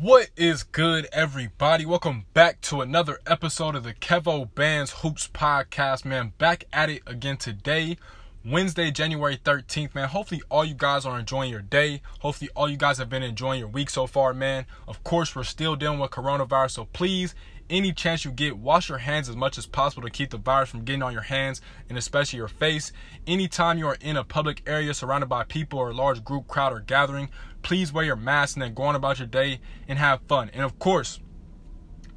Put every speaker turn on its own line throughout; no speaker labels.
What is good, everybody? Welcome back to another episode of the Kevo Bands Hoops Podcast, man. Back at it again today, Wednesday, January 13th, man. Hopefully, all you guys are enjoying your day. Hopefully, all you guys have been enjoying your week so far, man. Of course, we're still dealing with coronavirus, so please any chance you get, wash your hands as much as possible to keep the virus from getting on your hands and especially your face. Anytime you are in a public area surrounded by people or a large group, crowd, or gathering, please wear your mask and then go on about your day and have fun. And of course,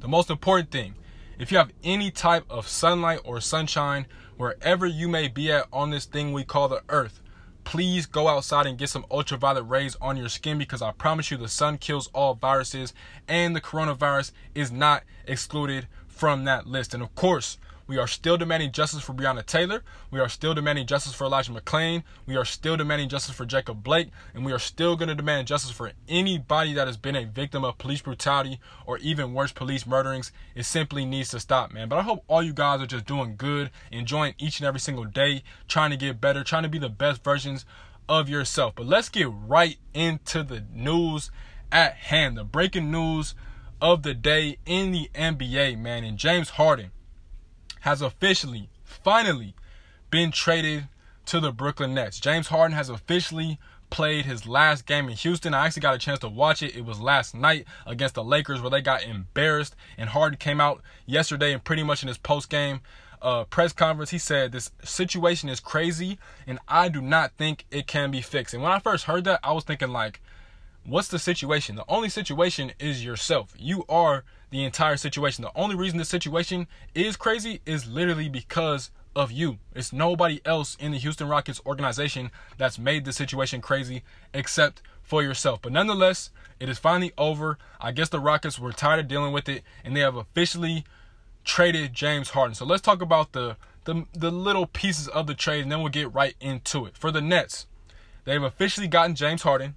the most important thing, if you have any type of sunlight or sunshine, wherever you may be at on this thing we call the earth, please go outside and get some ultraviolet rays on your skin because I promise you the sun kills all viruses and the coronavirus is not excluded from that list. And of course, we are still demanding justice for Breonna Taylor. We are still demanding justice for Elijah McClain. We are still demanding justice for Jacob Blake. And we are still going to demand justice for anybody that has been a victim of police brutality or even worse, police murderings. It simply needs to stop, man. But I hope all you guys are just doing good, enjoying each and every single day, trying to get better, trying to be the best versions of yourself. But let's get right into the news at hand. The breaking news of the day in the NBA, man. And James Harden has officially, finally, been traded to the Brooklyn Nets. James Harden has officially played his last game in Houston. I actually got a chance to watch it. It was last night against the Lakers where they got embarrassed. And Harden came out yesterday and pretty much in his post game uh, press conference, he said this situation is crazy and I do not think it can be fixed. And when I first heard that, I was thinking like, what's the situation? The only situation is yourself. You are the entire situation. The only reason this situation is crazy is literally because of you. It's nobody else in the Houston Rockets organization that's made the situation crazy except for yourself. But nonetheless, it is finally over. I guess the Rockets were tired of dealing with it and they have officially traded James Harden. So let's talk about the the, the little pieces of the trade and then we'll get right into it. For the Nets, they've officially gotten James Harden.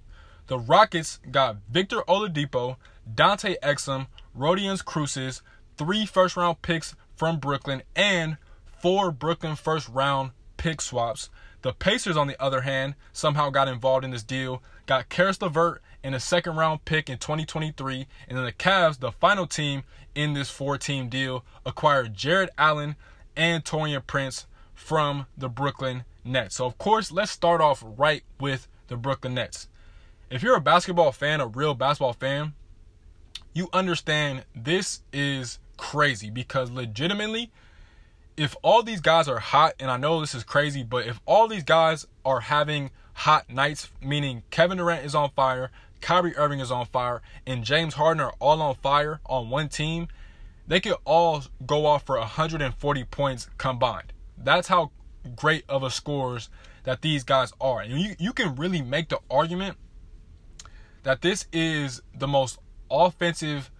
The Rockets got Victor Oladipo, Dante Exum, Rodions Kurucs, three first round picks from Brooklyn, and four Brooklyn first round pick swaps. The Pacers, on the other hand, somehow got involved in this deal, got Caris LeVert and a second round pick in 2023. And then the Cavs, the final team in this four team deal, acquired Jarrett Allen and Taurean Prince from the Brooklyn Nets. So, of course, let's start off right with the Brooklyn Nets. If you're a basketball fan, a real basketball fan, you understand this is crazy because legitimately, if all these guys are hot, and I know this is crazy, but if all these guys are having hot nights, meaning Kevin Durant is on fire, Kyrie Irving is on fire, and James Harden are all on fire on one team, they could all go off for 140 points combined. That's how great of a scores that these guys are. And you, you can really make the argument that this is the most offensive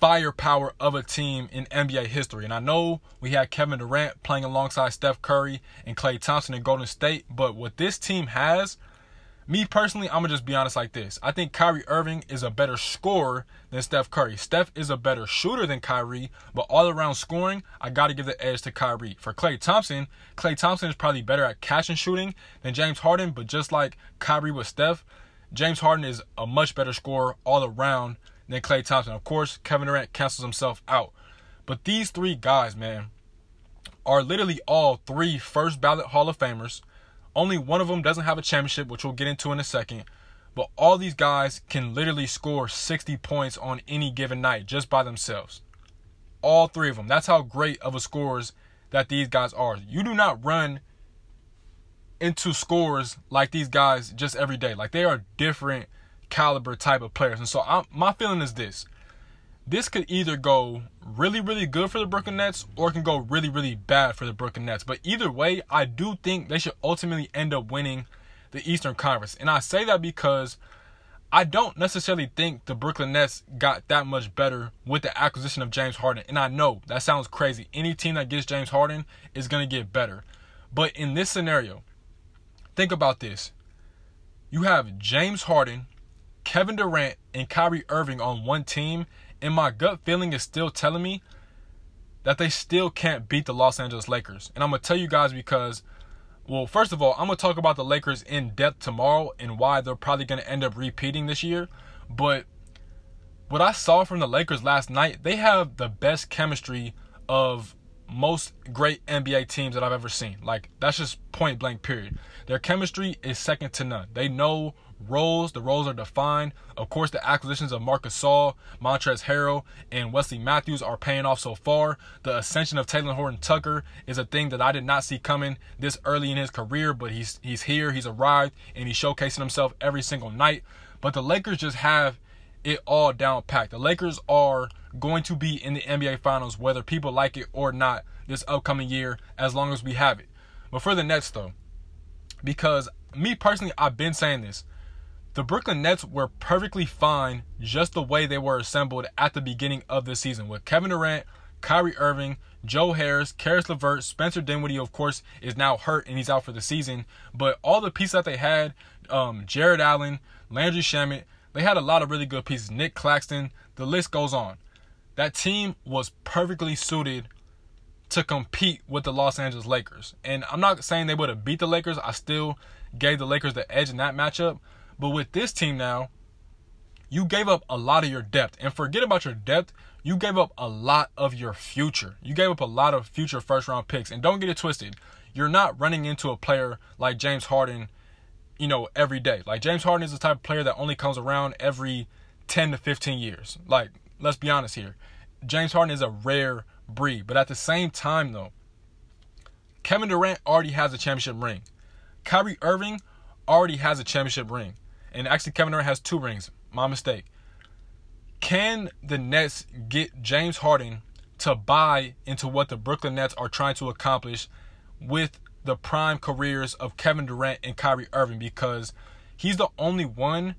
firepower of a team in NBA history. And I know we had Kevin Durant playing alongside Steph Curry and Klay Thompson in Golden State, but what this team has, me personally, I'm gonna just be honest like this. I think Kyrie Irving is a better scorer than Steph Curry. Steph is a better shooter than Kyrie, but all around scoring, I gotta give the edge to Kyrie. For Klay Thompson, Klay Thompson is probably better at catch and shooting than James Harden, but just like Kyrie with Steph, James Harden is a much better scorer all around than Klay Thompson. Of course, Kevin Durant cancels himself out. But these three guys, man, are literally all three first ballot Hall of Famers. Only one of them doesn't have a championship, which we'll get into in a second. But all these guys can literally score 60 points on any given night just by themselves. All three of them. That's how great of a scorers that these guys are. You do not run into scores like these guys just every day. Like they are different caliber type of players. And so I'm, my feeling is this. This could either go really, really good for the Brooklyn Nets or it can go really, really bad for the Brooklyn Nets. But either way, I do think they should ultimately end up winning the Eastern Conference. And I say that because I don't necessarily think the Brooklyn Nets got that much better with the acquisition of James Harden. And I know that sounds crazy. Any team that gets James Harden is going to get better. But in this scenario, Think about this. You have James Harden, Kevin Durant, and Kyrie Irving on one team, and my gut feeling is still telling me that they still can't beat the Los Angeles Lakers. And I'm going to tell you guys because, well, first of all, I'm going to talk about the Lakers in depth tomorrow and why they're probably going to end up repeating this year. But what I saw from the Lakers last night, they have the best chemistry of most great NBA teams that I've ever seen. Like that's just point blank period. Their chemistry is second to none. They know roles. The roles are defined. Of course, the acquisitions of Marcus Gasol, Montrezl Harrell, and Wesley Matthews are paying off so far. The ascension of Talen Horton Tucker is a thing that I did not see coming this early in his career, but he's he's here, he's arrived, and he's showcasing himself every single night. But the Lakers just have it all down packed. The Lakers are going to be in the NBA Finals, whether people like it or not, this upcoming year, as long as we have it. But for the Nets, though, because me personally, I've been saying this. The Brooklyn Nets were perfectly fine just the way they were assembled at the beginning of the season with Kevin Durant, Kyrie Irving, Joe Harris, Caris LeVert, Spencer Dinwiddie, of course, is now hurt and he's out for the season. But all the pieces that they had, um, Jarrett Allen, Landry Shamet, they had a lot of really good pieces. Nic Claxton, the list goes on. That team was perfectly suited to compete with the Los Angeles Lakers. And I'm not saying they would have beat the Lakers. I still gave the Lakers the edge in that matchup. But with this team now, you gave up a lot of your depth. And forget about your depth, you gave up a lot of your future. You gave up a lot of future first round picks. And don't get it twisted. You're not running into a player like James Harden you know, every day. Like James Harden is the type of player that only comes around every 10 to 15 years. Like, let's be honest here. James Harden is a rare breed. But at the same time, though, Kevin Durant already has a championship ring. Kyrie Irving already has a championship ring. And actually, Kevin Durant has two rings. My mistake. Can the Nets get James Harden to buy into what the Brooklyn Nets are trying to accomplish with the prime careers of Kevin Durant and Kyrie Irving because he's the only one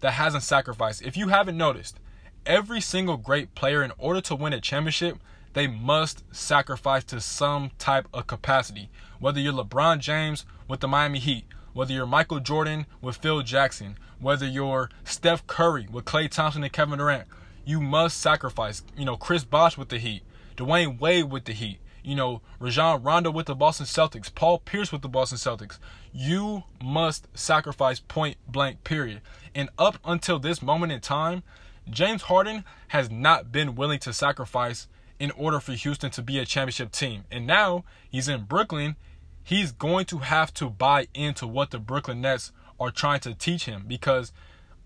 that hasn't sacrificed. If you haven't noticed, every single great player, in order to win a championship, they must sacrifice to some type of capacity. Whether you're LeBron James with the Miami Heat, whether you're Michael Jordan with Phil Jackson, whether you're Steph Curry with Klay Thompson and Kevin Durant, you must sacrifice. You know, Chris Bosh with the Heat, Dwyane Wade with the Heat, you know, Rajon Rondo with the Boston Celtics, Paul Pierce with the Boston Celtics. You must sacrifice point blank, period. And up until this moment in time, James Harden has not been willing to sacrifice in order for Houston to be a championship team. And now he's in Brooklyn. He's going to have to buy into what the Brooklyn Nets are trying to teach him because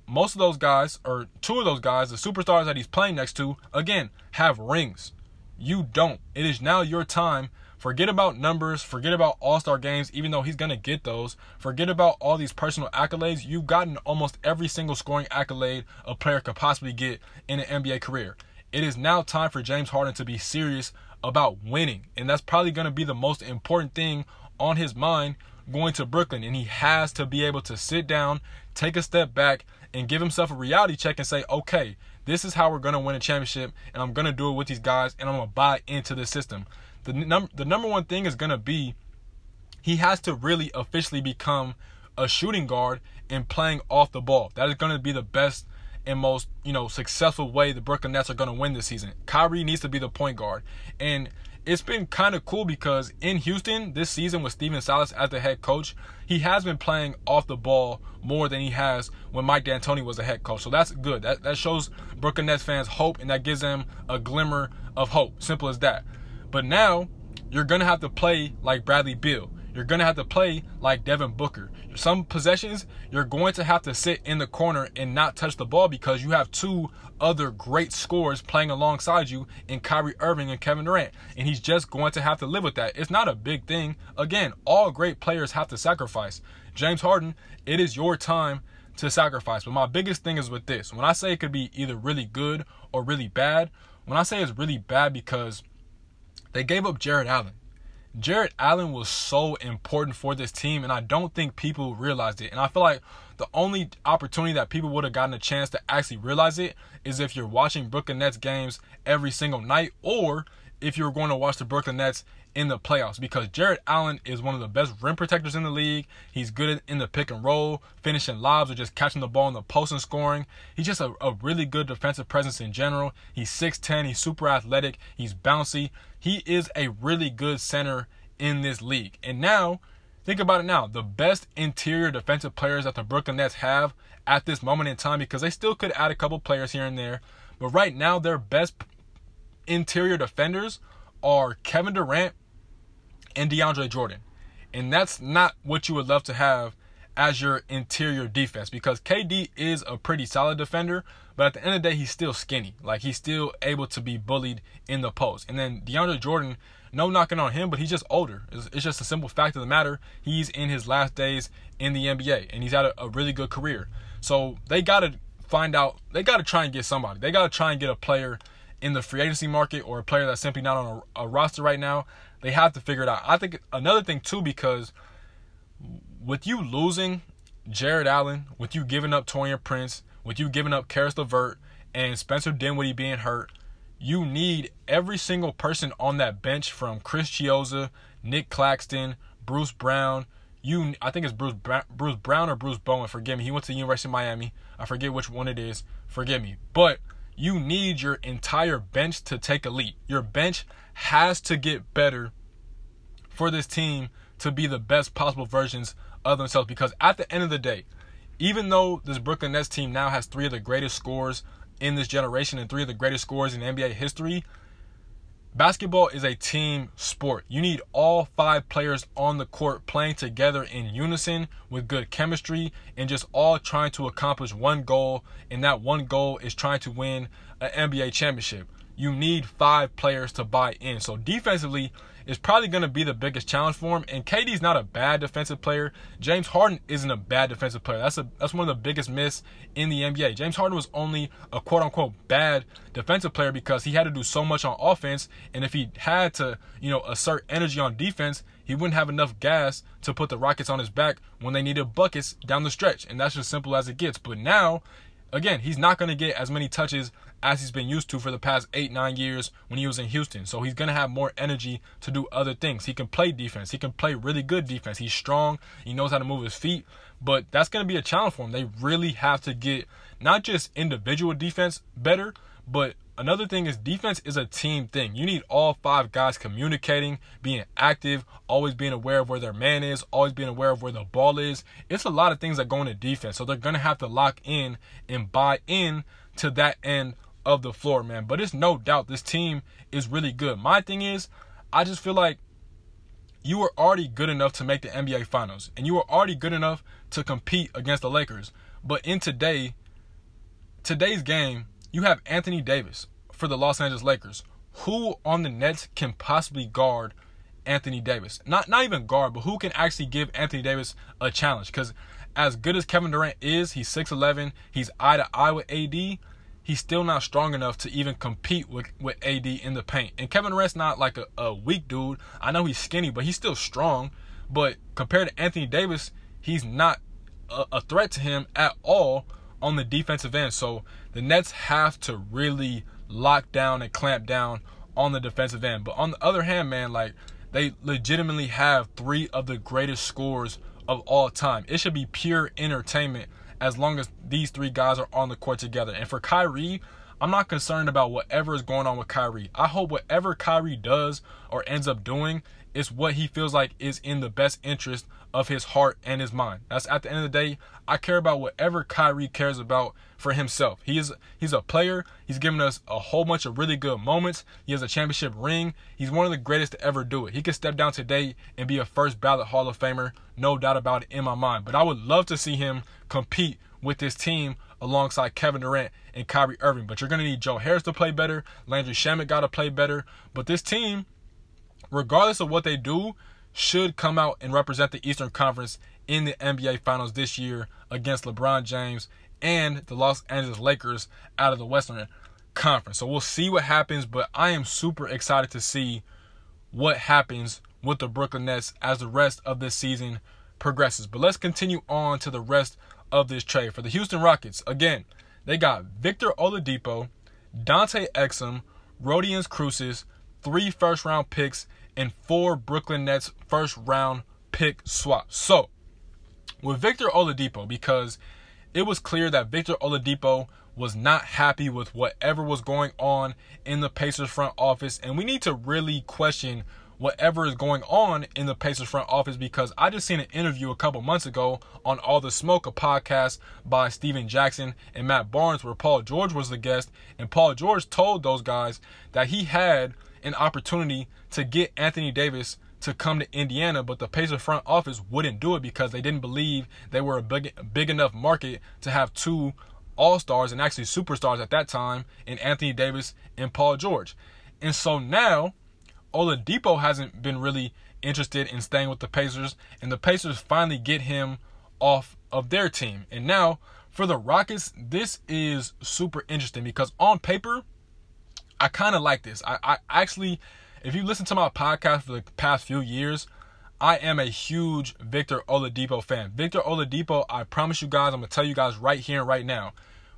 most of those guys, or two of those guys, the superstars that he's playing next to, again, have rings. You don't. It is now your time. Forget about numbers. Forget about all star games, even though he's going to get those. Forget about all these personal accolades. You've gotten almost every single scoring accolade a player could possibly get in an NBA career. It is now time for James Harden to be serious about winning. And that's probably going to be the most important thing on his mind going to Brooklyn. And he has to be able to sit down, take a step back, and give himself a reality check and say, okay, this is how we're going to win a championship, and I'm going to do it with these guys, and I'm going to buy into the system. The, num- the number one thing is to be he has to really officially become a shooting guard and playing off the ball. That is to be the best and most, you know, successful way the Brooklyn Nets are to win this season. Kyrie needs to be the point guard. And it's been kind of cool because in Houston this season with Stephen Silas as the head coach, he has been playing off the ball more than he has when Mike D'Antoni was the head coach. So that's good. That that shows Brooklyn Nets fans hope and that gives them a glimmer of hope. Simple as that. But now you're gonna have to play like Bradley Beal. You're to have to play like Devin Booker. Some possessions, you're going to have to sit in the corner and not touch the ball because you have two other great scorers playing alongside you in Kyrie Irving and Kevin Durant. And he's just going to have to live with that. It's not a big thing. Again, all great players have to sacrifice. James Harden, it is your time to sacrifice. But my biggest thing is with this. When I say it could be either really good or really bad, when I say it's really bad because they gave up Jarrett Allen. Jarrett Allen was so important for this team, and I don't think people realized it. And I feel like the only opportunity that people would have gotten a chance to actually realize it is if you're watching Brooklyn Nets games every single night, or if you're going to watch the Brooklyn Nets in the playoffs because Jarrett Allen is one of the best rim protectors in the league. He's good in the pick and roll, finishing lobs or just catching the ball in the post and scoring. He's just a, a really good defensive presence in general. He's 6'10, he's super athletic, he's bouncy. He is a really good center in this league. And now, think about it now. The best interior defensive players that the Brooklyn Nets have at this moment in time because they still could add a couple players here and there, But right now, their best interior defenders are Kevin Durant and DeAndre Jordan. And that's not what you would love to have as your interior defense because KD is a pretty solid defender, but at the end of the day, he's still skinny. Like he's still able to be bullied in the post. And then DeAndre Jordan, no knocking on him, but he's just older. It's, it's just a simple fact of the matter. He's in his last days in the NBA and he's had a, a really good career. So they got to find out, they got to try and get somebody. They got to try and get a player in the free agency market or a player that's simply not on a, a roster right now. They have to figure it out. I think another thing too, because with you losing Jarrett Allen, with you giving up Taurean Prince, with you giving up Caris LeVert and Spencer Dinwiddie being hurt, you need every single person on that bench from Chris Chiozza, Nic Claxton, Bruce Brown. You, I think it's Bruce Bruce Brown or Bruce Bowen. Forgive me. He went to the University of Miami. I forget which one it is. Forgive me. But you need your entire bench to take a leap. Your bench has to get better for this team to be the best possible versions of themselves. Because at the end of the day, even though this Brooklyn Nets team now has three of the greatest scores in this generation and three of the greatest scores in NBA history, basketball is a team sport. You need all five players on the court playing together in unison with good chemistry and just all trying to accomplish one goal. And that one goal is trying to win an NBA championship. You need five players to buy in. So defensively, is probably going to be the biggest challenge for him. And KD's not a bad defensive player. James Harden isn't a bad defensive player. That's a that's one of the biggest myths in the NBA. James Harden was only a quote unquote bad defensive player because he had to do so much on offense. And if he had to, you know, assert energy on defense, he wouldn't have enough gas to put the Rockets on his back when they needed buckets down the stretch. And that's just simple as it gets. But now, again, he's not going to get as many touches as he's been used to for the past eight, nine years when he was in Houston. So he's going to have more energy to do other things. He can play defense. He can play really good defense. He's strong. He knows how to move his feet. But that's going to be a challenge for him. They really have to get not just individual defense better, but another thing is defense is a team thing. You need all five guys communicating, being active, always being aware of where their man is, always being aware of where the ball is. It's a lot of things that go into defense. So they're going to have to lock in and buy in to that end of the floor, man. But it's no doubt this team is really good. My thing is, I just feel like you were already good enough to make the NBA Finals, and you were already good enough to compete against the Lakers. But in today, today's game, you have Anthony Davis for the Los Angeles Lakers. Who on the Nets can possibly guard Anthony Davis? Not not even guard, but who can actually give Anthony Davis a challenge? Because as good as Kevin Durant is, he's 6'11, he's eye to eye with AD he's still not strong enough to even compete with, with AD in the paint. And Kevin Durant's not like a, a weak dude. I know he's skinny, but he's still strong. But compared to Anthony Davis, he's not a, a threat to him at all on the defensive end. So the Nets have to really lock down and clamp down on the defensive end. But on the other hand, man, like they legitimately have three of the greatest scores of all time. It should be pure entertainment as long as these three guys are on the court together. And for Kyrie, I'm not concerned about whatever is going on with Kyrie. I hope whatever Kyrie does or ends up doing is what he feels like is in the best interest of his heart and his mind. That's at the end of the day, I care about whatever Kyrie cares about for himself. He is he's a player. He's given us a whole bunch of really good moments. He has a championship ring. He's one of the greatest to ever do it. He could step down today and be a first ballot Hall of Famer, no doubt about it in my mind. But I would love to see him compete with this team alongside Kevin Durant and Kyrie Irving. But you're going to need Joe Harris to play better. Landry Shamet got to play better. But this team, regardless of what they do, should come out and represent the Eastern Conference in the NBA Finals this year against LeBron James and the Los Angeles Lakers out of the Western Conference. So we'll see what happens, but I am super excited to see what happens with the Brooklyn Nets as the rest of this season progresses. But let's continue on to the rest of this trade. For the Houston Rockets, again, they got Victor Oladipo, Dante Exum, Rodions Kurucs, three first round picks, and four Brooklyn Nets first round pick swaps. So, with Victor Oladipo, because it was clear that Victor Oladipo was not happy with whatever was going on in the Pacers front office, and we need to really question whatever is going on in the Pacers front office because I just seen an interview a couple months ago on All the Smoke, a podcast by Stephen Jackson and Matt Barnes, where Paul George was the guest. And Paul George told those guys that he had an opportunity to get Anthony Davis to come to Indiana, but the Pacers front office wouldn't do it because they didn't believe they were a big, big enough market to have two all stars and actually superstars at that time in Anthony Davis and Paul George. And so now Oladipo hasn't been really interested in staying with the Pacers, and the Pacers finally get him off of their team. And now for the Rockets, this is super interesting because on paper, I kind of like this. I, I actually, if you listen to my podcast for the past few years, I am a huge Victor Oladipo fan. Victor Oladipo, I promise you guys, I'm gonna tell you guys right here and right now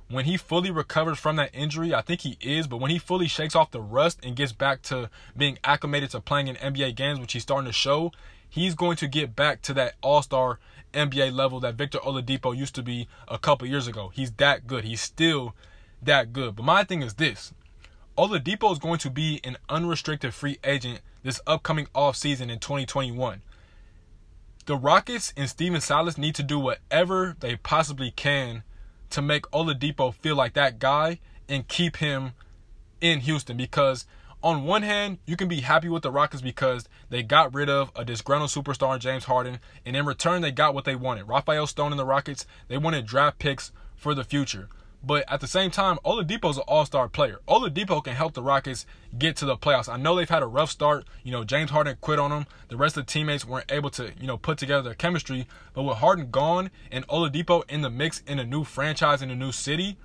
when he fully recovers from that injury, I think he is, but when he fully shakes off the rust and gets back to being acclimated to playing in NBA games, which he's starting to show, he's going to get back to that all star NBA level that Victor Oladipo used to be a couple years ago. He's that good. He's still that good. But my thing is this Oladipo is going to be an unrestricted free agent this upcoming offseason in 2021. The Rockets and Stephen Silas need to do whatever they possibly can to make Oladipo feel like that guy and keep him in Houston because on one hand, you can be happy with the Rockets because they got rid of a disgruntled superstar James Harden, and in return, they got what they wanted. Rafael Stone and the Rockets, they wanted draft picks for the future. But at the same time, Oladipo's an all-star player. Oladipo can help the Rockets get to the playoffs. I know they've had a rough start. You know, James Harden quit on them. The rest of the teammates weren't able to, you know, put together their chemistry. But with Harden gone and Oladipo in the mix in a new franchise in a new city,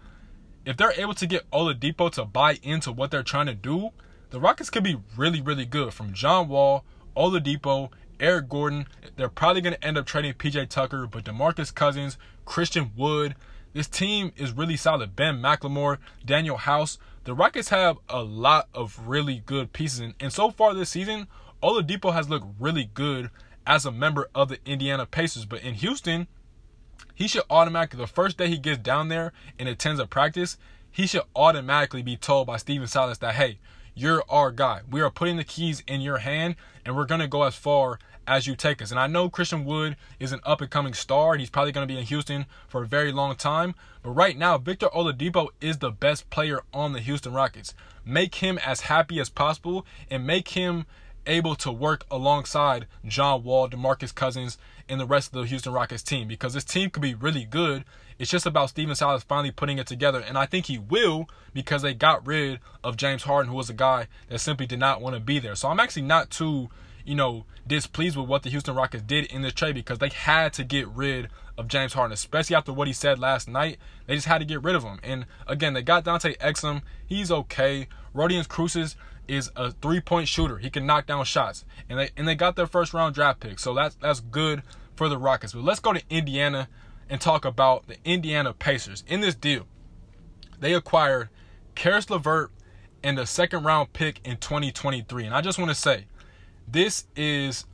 if they're able to get Oladipo to buy into what they're trying to do, the Rockets could be really, really good. From John Wall, Oladipo, Eric Gordon, they're probably going to end up trading PJ Tucker, but DeMarcus Cousins, Christian Wood, this team is really solid. Ben McLemore, Danuel House. The Rockets have a lot of really good pieces. And, so far this season, Oladipo has looked really good as a member of the Indiana Pacers. But in Houston, he should automatically, the first day he gets down there and attends a practice, he should automatically be told by Stephen Silas that, hey, you're our guy. We are putting the keys in your hand, and we're going to go as far as you take us. And I know Christian Wood is an up and coming star, and he's probably going to be in Houston for a very long time. But right now, Victor Oladipo is the best player on the Houston Rockets. Make him as happy as possible and make him able to work alongside John Wall, DeMarcus Cousins, and the rest of the Houston Rockets team because this team could be really good. It's just about Stephen Silas finally putting it together, and I think he will because they got rid of James Harden, who was a guy that simply did not want to be there. So I'm actually not too you know, displeased with what the Houston Rockets did in this trade because they had to get rid of James Harden, especially after what he said last night. They just had to get rid of him. And again, they got Dante Exum. He's okay. Rodions Kurucs is a three-point shooter. He can knock down shots. And they and they got their first round draft pick. So that's that's good for the Rockets. But let's go to Indiana and talk about the Indiana Pacers. In this deal, they acquired Caris LeVert and a second round pick in 2023. And I just want to say, this is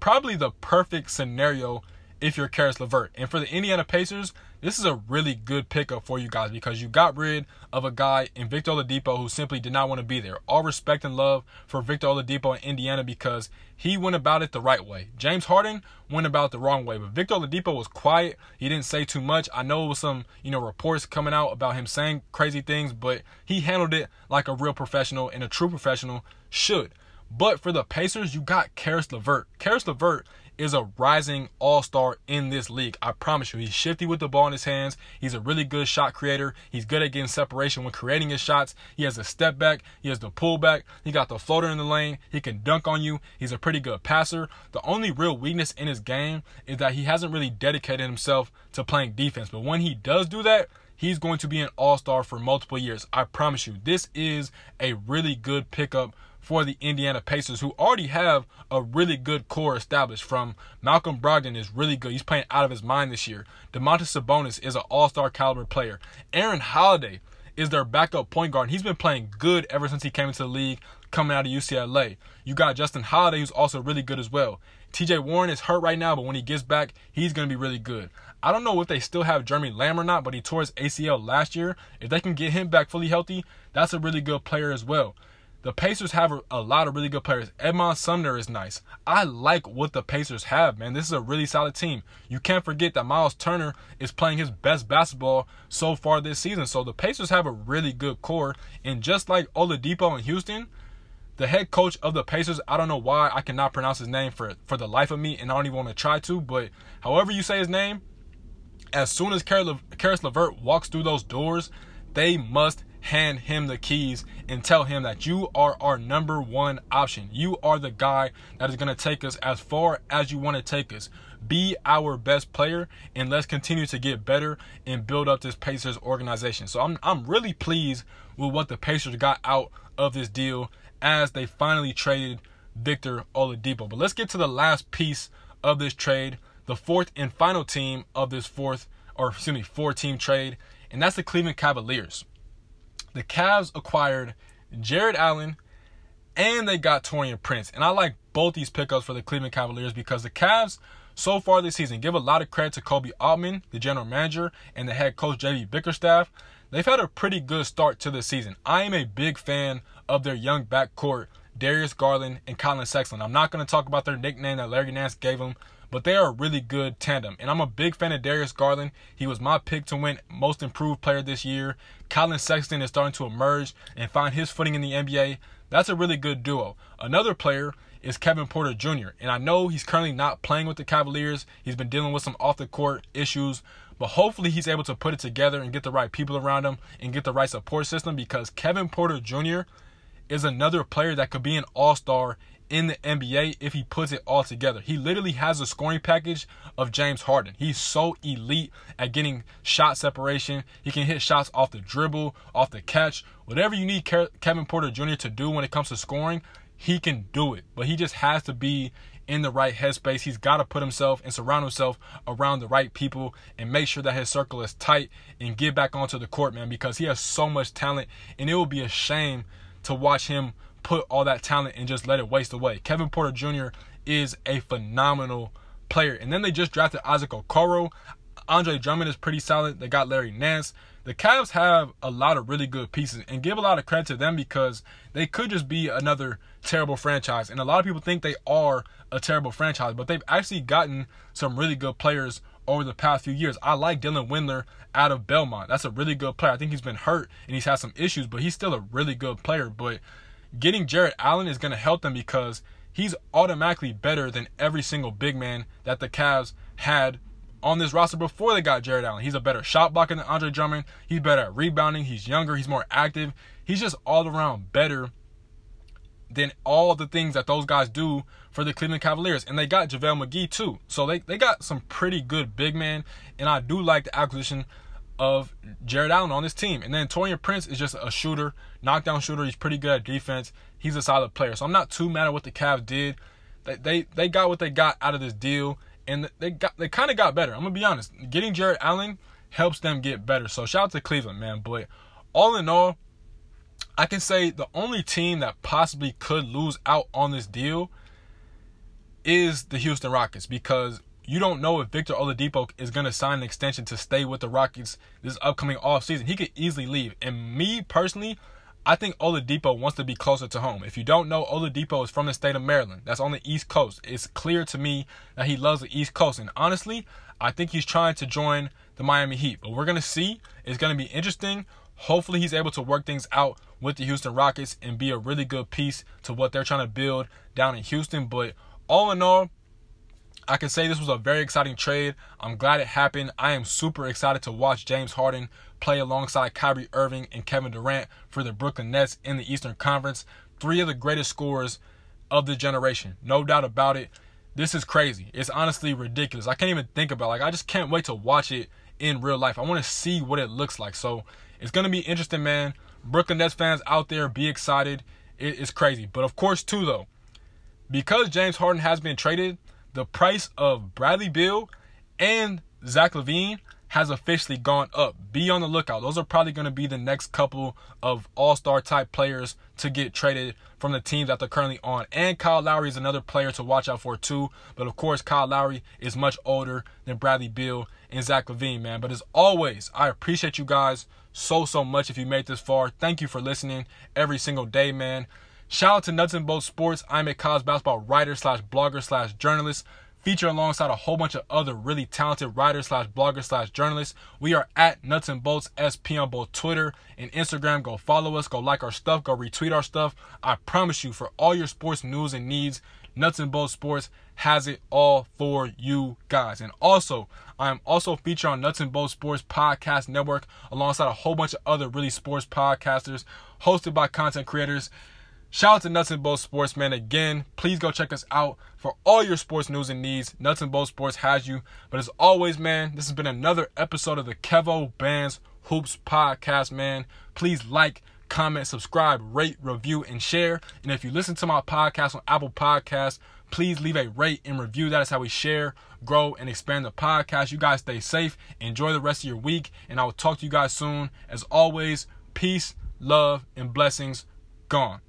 probably the perfect scenario if you're Caris LeVert. And for the Indiana Pacers, this is a really good pickup for you guys because you got rid of a guy in Victor Oladipo who simply did not want to be there. All respect and love for Victor Oladipo in Indiana because he went about it the right way. James Harden went about the wrong way, but Victor Oladipo was quiet. He didn't say too much. I know was some, you know, reports coming out about him saying crazy things, but he handled it like a real professional and a true professional should. But for the Pacers, you got Caris LeVert. Caris LeVert is a rising all-star in this league. I promise you. He's shifty with the ball in his hands. He's a really good shot creator. He's good at getting separation when creating his shots. He has a step back. He has the pullback. He got the floater in the lane. He can dunk on you. He's a pretty good passer. The only real weakness in his game is that he hasn't really dedicated himself to playing defense. But when he does do that, he's going to be an all-star for multiple years. I promise you. This is a really good pickup for the Indiana Pacers, who already have a really good core established. From Malcolm Brogdon is really good. He's playing out of his mind this year. Domantas Sabonis is an all-star caliber player. Aaron Holiday is their backup point guard. He's been playing good ever since he came into the league, coming out of UCLA. You got Justin Holiday, who's also really good as well. TJ Warren is hurt right now, but when he gets back, he's going to be really good. I don't know if they still have Jeremy Lamb or not, but he tore his ACL last year. If they can get him back fully healthy, that's a really good player as well. The Pacers have a, lot of really good players. Edmond Sumner is nice. I like what the Pacers have, man. This is a really solid team. You can't forget that Miles Turner is playing his best basketball so far this season. So the Pacers have a really good core. And just like Oladipo in Houston, the head coach of the Pacers, I don't know why I cannot pronounce his name for, for the life of me, and I don't even want to try to, but however you say his name, as soon as Caris LeVert walks through those doors, they must hand him the keys and tell him that you are our number one option. You are the guy that is going to take us as far as you want to take us. Be our best player and let's continue to get better and build up this Pacers organization. So I'm I'm really pleased with what the Pacers got out of this deal as they finally traded Victor Oladipo. But let's get to the last piece of this trade, the fourth and final team of this fourth or excuse me, four team trade, and that's the Cleveland Cavaliers the Cavs acquired Jarrett Allen and they got Taurean Prince. And I like both these pickups for the Cleveland Cavaliers because the Cavs so far this season give a lot of credit to Koby Altman, the general manager, and the head coach JB Bickerstaff. They've had a pretty good start to the season. I am a big fan of their young backcourt, Darius Garland and Collin Sexton. I'm not going to talk about their nickname that Larry Nance gave them but they are a really good tandem. And I'm a big fan of Darius Garland. He was my pick to win Most Improved Player this year. Collin Sexton is starting to emerge and find his footing in the NBA. That's a really good duo. Another player is Kevin Porter Jr. And I know he's currently not playing with the Cavaliers. He's been dealing with some off the court issues, but hopefully he's able to put it together and get the right people around him and get the right support system because Kevin Porter Jr. is another player that could be an all-star in the NBA if he puts it all together. He literally has a scoring package of James Harden. He's so elite at getting shot separation. He can hit shots off the dribble, off the catch. Whatever you need Kevin Porter Jr. to do when it comes to scoring, he can do it. But he just has to be in the right headspace. He's got to put himself and surround himself around the right people and make sure that his circle is tight and get back onto the court, man, because he has so much talent and it will be a shame to watch him put all that talent and just let it waste away. Kevin Porter Jr. is a phenomenal player. And then they just drafted Isaac Okoro. Andre Drummond is pretty solid. They got Larry Nance. The Cavs have a lot of really good pieces and give a lot of credit to them because they could just be another terrible franchise. And a lot of people think they are a terrible franchise, but they've actually gotten some really good players over the past few years. I like Dylan Windler out of Belmont. That's a really good player. I think he's been hurt and he's had some issues, but he's still a really good player. But getting Jarrett Allen is going to help them because he's automatically better than every single big man that the Cavs had on this roster before they got Jarrett Allen. He's a better shot blocker than Andre Drummond. He's better at rebounding. He's younger. He's more active. He's just all around better than all the things that those guys do for the Cleveland Cavaliers. And they got JaVale McGee too. So they, they got some pretty good big men. And I do like the acquisition of Jarrett Allen on this team. And then Taurean Prince is just a shooter, knockdown shooter. He's pretty good at defense. He's a solid player. So I'm not too mad at what the Cavs did. They they, they got what they got out of this deal, and they got they kind of got better. I'm gonna be honest. Getting Jarrett Allen helps them get better. So shout out to Cleveland, man. But all in all, I can say the only team that possibly could lose out on this deal is the Houston Rockets because you don't know if Victor Oladipo is going to sign an extension to stay with the Rockets this upcoming offseason. He could easily leave. And me personally, I think Oladipo wants to be closer to home. If you don't know, Oladipo is from the state of Maryland. That's on the East Coast. It's clear to me that he loves the East Coast. And honestly, I think he's trying to join the Miami Heat. But we're going to see. It's going to be interesting. Hopefully, he's able to work things out with the Houston Rockets and be a really good piece to what they're trying to build down in Houston. But all in all, I can say this was a very exciting trade. I'm glad it happened. I am super excited to watch James Harden play alongside Kyrie Irving and Kevin Durant for the Brooklyn Nets in the Eastern Conference. Three of the greatest scorers of the generation. No doubt about it. This is crazy. It's honestly ridiculous. I can't even think about it. like I just can't wait to watch it in real life. I want to see what it looks like. So it's gonna be interesting, man. Brooklyn Nets fans out there, be excited. It is crazy. But of course, too though, because James Harden has been traded, the price of Bradley Beal and Zach LaVine has officially gone up. Be on the lookout. Those are probably going to be the next couple of all star type players to get traded from the teams that they're currently on. And Kyle Lowry is another player to watch out for, too. But of course, Kyle Lowry is much older than Bradley Beal and Zach LaVine, man. But as always, I appreciate you guys so, so much if you made this far. Thank you for listening every single day, man. Shout out to Nuts and Bolts Sports. I'm a college basketball writer slash blogger slash journalist feature alongside a whole bunch of other really talented writers slash bloggers slash journalists. We are at Nuts and Bolts SP on both Twitter and Instagram. Go follow us, go like our stuff, go retweet our stuff. I promise you, for all your sports news and needs, Nuts and Bolts Sports has it all for you guys. And also, I am also featured on Nuts and Bolts Sports Podcast Network alongside a whole bunch of other really sports podcasters hosted by content creators. Shout out to Nuts and Bolts Sports, man. Again, please go check us out for all your sports news and needs. Nuts and Bolts Sports has you. But as always, man, this has been another episode of the Kevo Bands Hoops Podcast, man. Please like, comment, subscribe, rate, review, and share. And if you listen to my podcast on Apple Podcasts, please leave a rate and review. That is how we share, grow, and expand the podcast. You guys stay safe. Enjoy the rest of your week. And I will talk to you guys soon. As always, peace, love, and blessings. Gone.